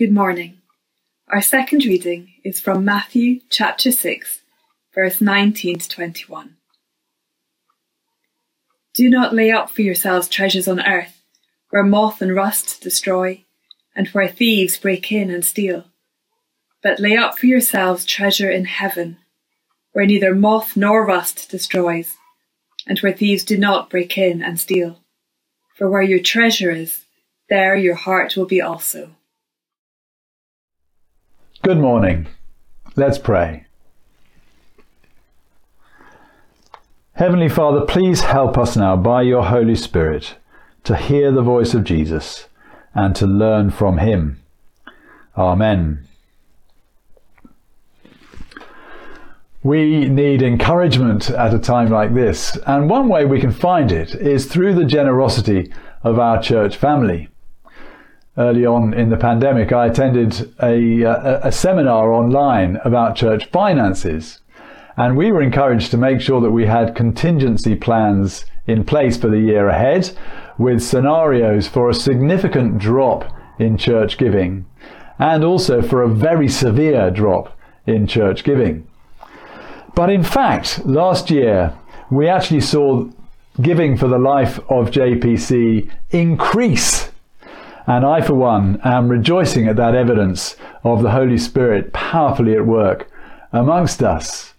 Good morning. Our second reading is from Matthew chapter 6, verse 19 to 21. Do not lay up for yourselves treasures on earth, where moth and rust destroy, and where thieves break in and steal. But lay up for yourselves treasure in heaven, where neither moth nor rust destroys, and where thieves do not break in and steal. For where your treasure is, there your heart will be also. Good morning. Let's pray. Heavenly Father, please help us now by your Holy Spirit to hear the voice of Jesus and to learn from him. Amen. We need encouragement at a time like this, and one way we can find it is through the generosity of our church family early on in the pandemic, I attended a, a, a, seminar online about church finances. And we were encouraged to make sure that we had contingency plans in place for the year ahead with scenarios for a significant drop in church giving and also for a very severe drop in church giving. But in fact, last year we actually saw giving for the life of JPC increase and I, for one, am rejoicing at that evidence of the Holy Spirit powerfully at work amongst us.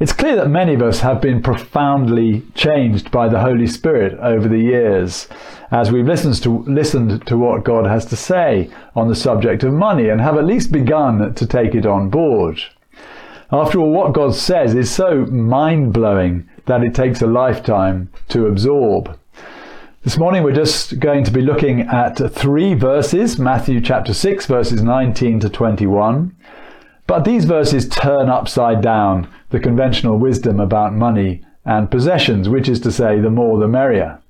It's clear that many of us have been profoundly changed by the Holy Spirit over the years as we've listened to, listened to what God has to say on the subject of money and have at least begun to take it on board. After all, what God says is so mind blowing that it takes a lifetime to absorb. This morning we're just going to be looking at three verses, Matthew chapter 6 verses 19 to 21. But these verses turn upside down the conventional wisdom about money and possessions, which is to say, the more the merrier.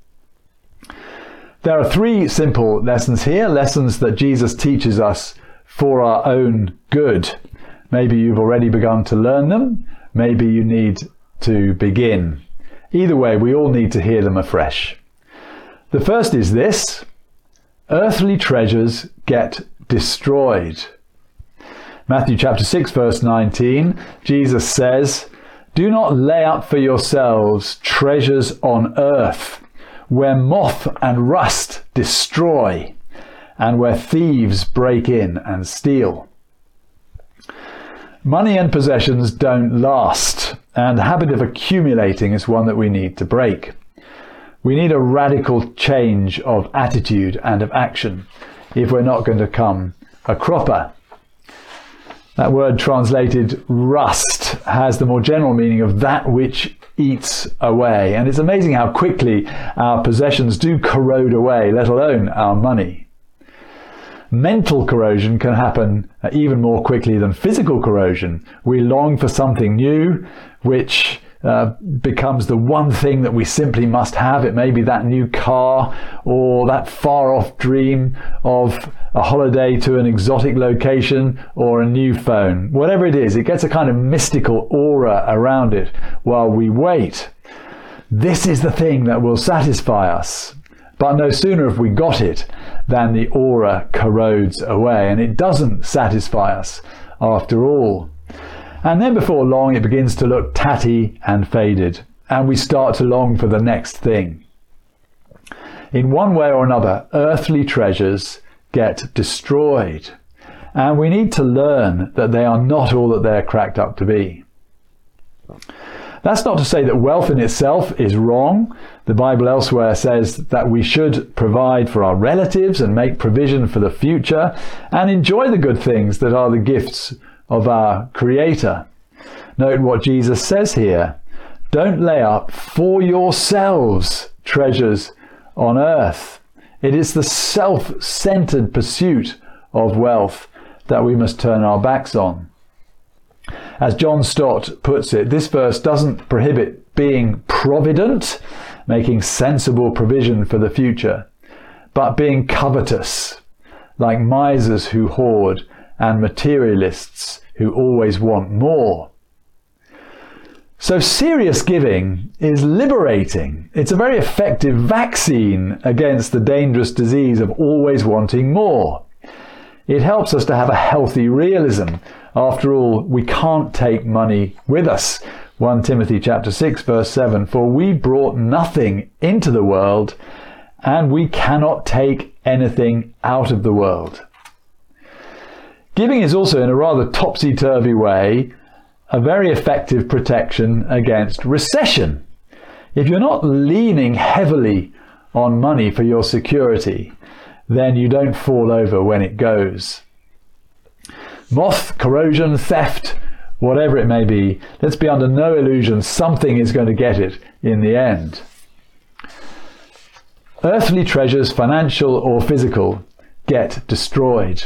There are three simple lessons here, lessons that Jesus teaches us for our own good. Maybe you've already begun to learn them, maybe you need to begin. Either way, we all need to hear them afresh. The first is this earthly treasures get destroyed. Matthew chapter 6, verse 19, Jesus says, Do not lay up for yourselves treasures on earth, where moth and rust destroy, and where thieves break in and steal. Money and possessions don't last, and the habit of accumulating is one that we need to break. We need a radical change of attitude and of action if we're not going to come a cropper. That word translated rust has the more general meaning of that which eats away. And it's amazing how quickly our possessions do corrode away, let alone our money. Mental corrosion can happen even more quickly than physical corrosion. We long for something new, which uh, becomes the one thing that we simply must have. It may be that new car or that far off dream of a holiday to an exotic location or a new phone. Whatever it is, it gets a kind of mystical aura around it while we wait. This is the thing that will satisfy us. But no sooner have we got it than the aura corrodes away and it doesn't satisfy us after all. And then before long, it begins to look tatty and faded, and we start to long for the next thing. In one way or another, earthly treasures get destroyed, and we need to learn that they are not all that they're cracked up to be. That's not to say that wealth in itself is wrong. The Bible elsewhere says that we should provide for our relatives and make provision for the future and enjoy the good things that are the gifts of our Creator. Note what Jesus says here. Don't lay up for yourselves treasures on earth. It is the self centered pursuit of wealth that we must turn our backs on. As John Stott puts it, this verse doesn't prohibit being provident, making sensible provision for the future, but being covetous, like misers who hoard and materialists who always want more. So, serious giving is liberating. It's a very effective vaccine against the dangerous disease of always wanting more. It helps us to have a healthy realism. After all, we can't take money with us. 1 Timothy chapter 6 verse 7 For we brought nothing into the world and we cannot take anything out of the world. Giving is also in a rather topsy-turvy way a very effective protection against recession. If you're not leaning heavily on money for your security, then you don't fall over when it goes. Moth, corrosion, theft, whatever it may be, let's be under no illusion something is going to get it in the end. Earthly treasures, financial or physical, get destroyed.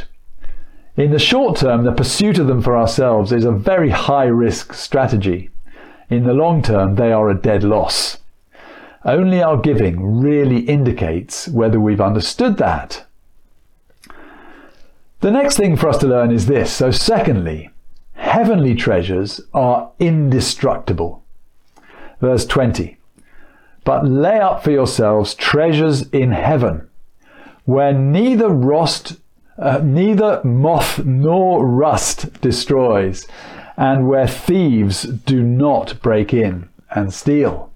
In the short term, the pursuit of them for ourselves is a very high risk strategy. In the long term, they are a dead loss. Only our giving really indicates whether we've understood that. The next thing for us to learn is this. So, secondly, heavenly treasures are indestructible. Verse 20 But lay up for yourselves treasures in heaven, where neither rust, uh, neither moth nor rust destroys, and where thieves do not break in and steal.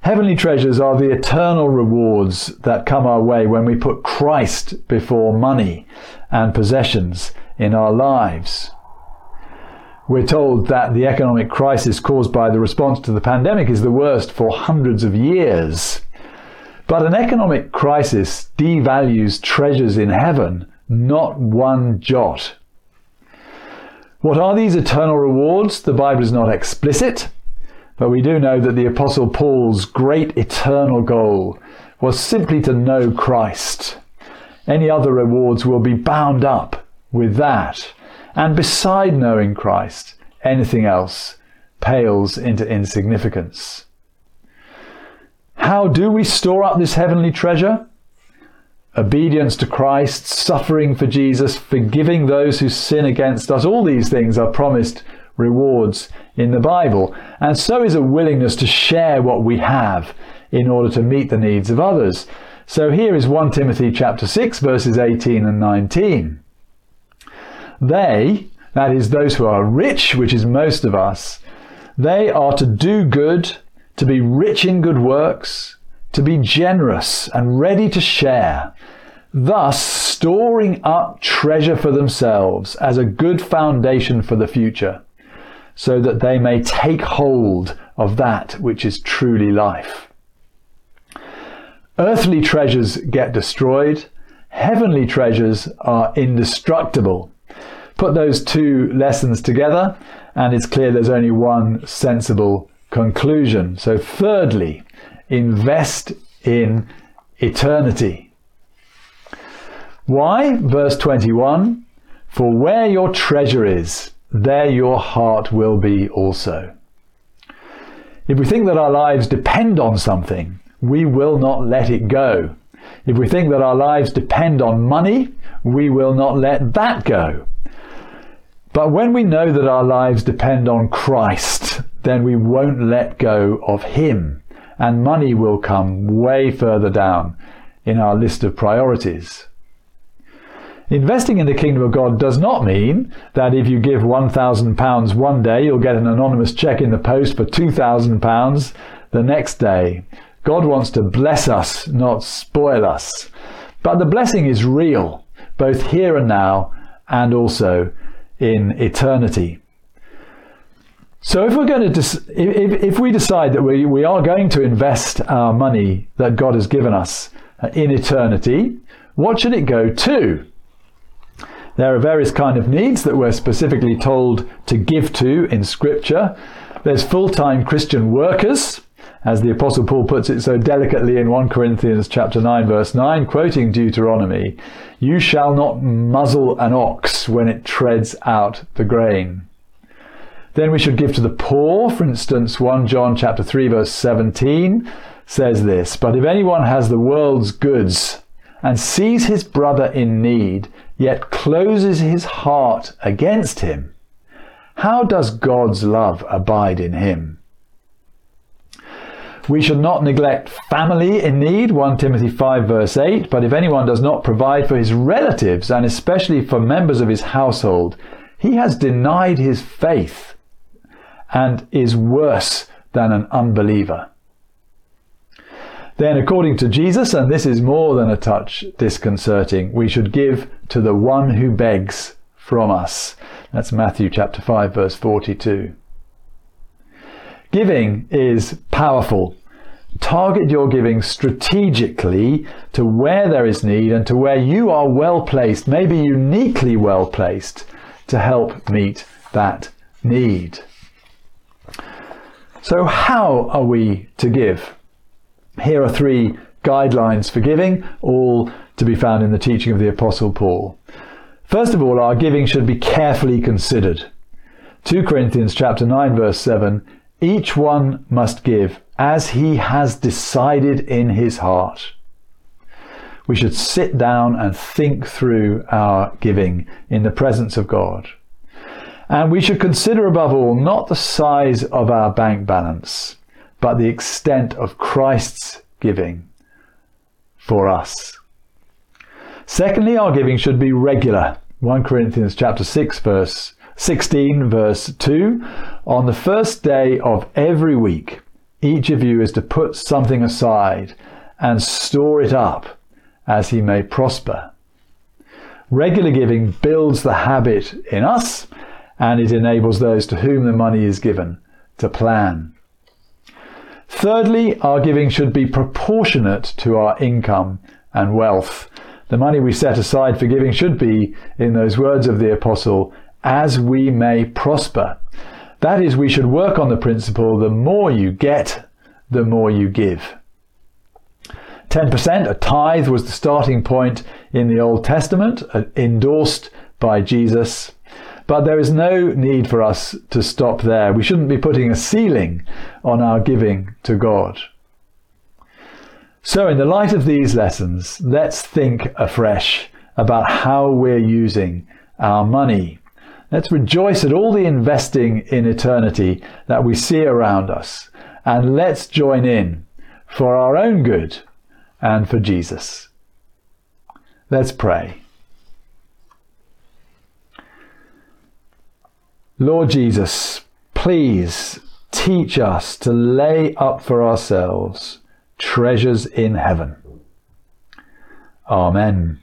Heavenly treasures are the eternal rewards that come our way when we put Christ before money and possessions in our lives. We're told that the economic crisis caused by the response to the pandemic is the worst for hundreds of years. But an economic crisis devalues treasures in heaven, not one jot. What are these eternal rewards? The Bible is not explicit, but we do know that the Apostle Paul's great eternal goal was simply to know Christ. Any other rewards will be bound up with that. And beside knowing Christ, anything else pales into insignificance. How do we store up this heavenly treasure? Obedience to Christ, suffering for Jesus, forgiving those who sin against us, all these things are promised rewards in the Bible. And so is a willingness to share what we have in order to meet the needs of others. So here is 1 Timothy chapter 6 verses 18 and 19. They, that is those who are rich, which is most of us, they are to do good, to be rich in good works, to be generous and ready to share, thus storing up treasure for themselves as a good foundation for the future so that they may take hold of that which is truly life. Earthly treasures get destroyed, heavenly treasures are indestructible. Put those two lessons together, and it's clear there's only one sensible conclusion. So, thirdly, invest in eternity. Why? Verse 21 For where your treasure is, there your heart will be also. If we think that our lives depend on something, we will not let it go. If we think that our lives depend on money, we will not let that go. But when we know that our lives depend on Christ, then we won't let go of Him, and money will come way further down in our list of priorities. Investing in the kingdom of God does not mean that if you give £1,000 one day, you'll get an anonymous check in the post for £2,000 the next day. God wants to bless us, not spoil us. But the blessing is real, both here and now and also in eternity. So if we're going to, if, if we decide that we, we are going to invest our money that God has given us uh, in eternity, what should it go to? There are various kind of needs that we're specifically told to give to in Scripture. There's full-time Christian workers, as the Apostle Paul puts it so delicately in 1 Corinthians chapter 9 verse 9, quoting Deuteronomy, You shall not muzzle an ox when it treads out the grain. Then we should give to the poor. For instance, 1 John chapter 3 verse 17 says this, But if anyone has the world's goods and sees his brother in need, yet closes his heart against him, how does God's love abide in him? We should not neglect family in need, 1 Timothy 5 verse 8, but if anyone does not provide for his relatives and especially for members of his household, he has denied his faith and is worse than an unbeliever. Then, according to Jesus, and this is more than a touch disconcerting, we should give to the one who begs from us. That's Matthew chapter 5 verse 42. Giving is powerful. Target your giving strategically to where there is need and to where you are well placed, maybe uniquely well placed, to help meet that need. So, how are we to give? Here are three guidelines for giving, all to be found in the teaching of the Apostle Paul. First of all, our giving should be carefully considered. 2 Corinthians chapter 9 verse 7, each one must give as he has decided in his heart. We should sit down and think through our giving in the presence of God. And we should consider above all not the size of our bank balance, but the extent of Christ's giving for us. Secondly, our giving should be regular. 1 Corinthians chapter 6 verse 16 verse 2 on the first day of every week each of you is to put something aside and store it up as he may prosper. Regular giving builds the habit in us and it enables those to whom the money is given to plan. Thirdly, our giving should be proportionate to our income and wealth. The money we set aside for giving should be, in those words of the Apostle, as we may prosper. That is, we should work on the principle the more you get, the more you give. 10%, a tithe, was the starting point in the Old Testament, uh, endorsed by Jesus. But there is no need for us to stop there. We shouldn't be putting a ceiling on our giving to God. So, in the light of these lessons, let's think afresh about how we're using our money. Let's rejoice at all the investing in eternity that we see around us, and let's join in for our own good and for Jesus. Let's pray. Lord Jesus, please teach us to lay up for ourselves treasures in heaven. Amen.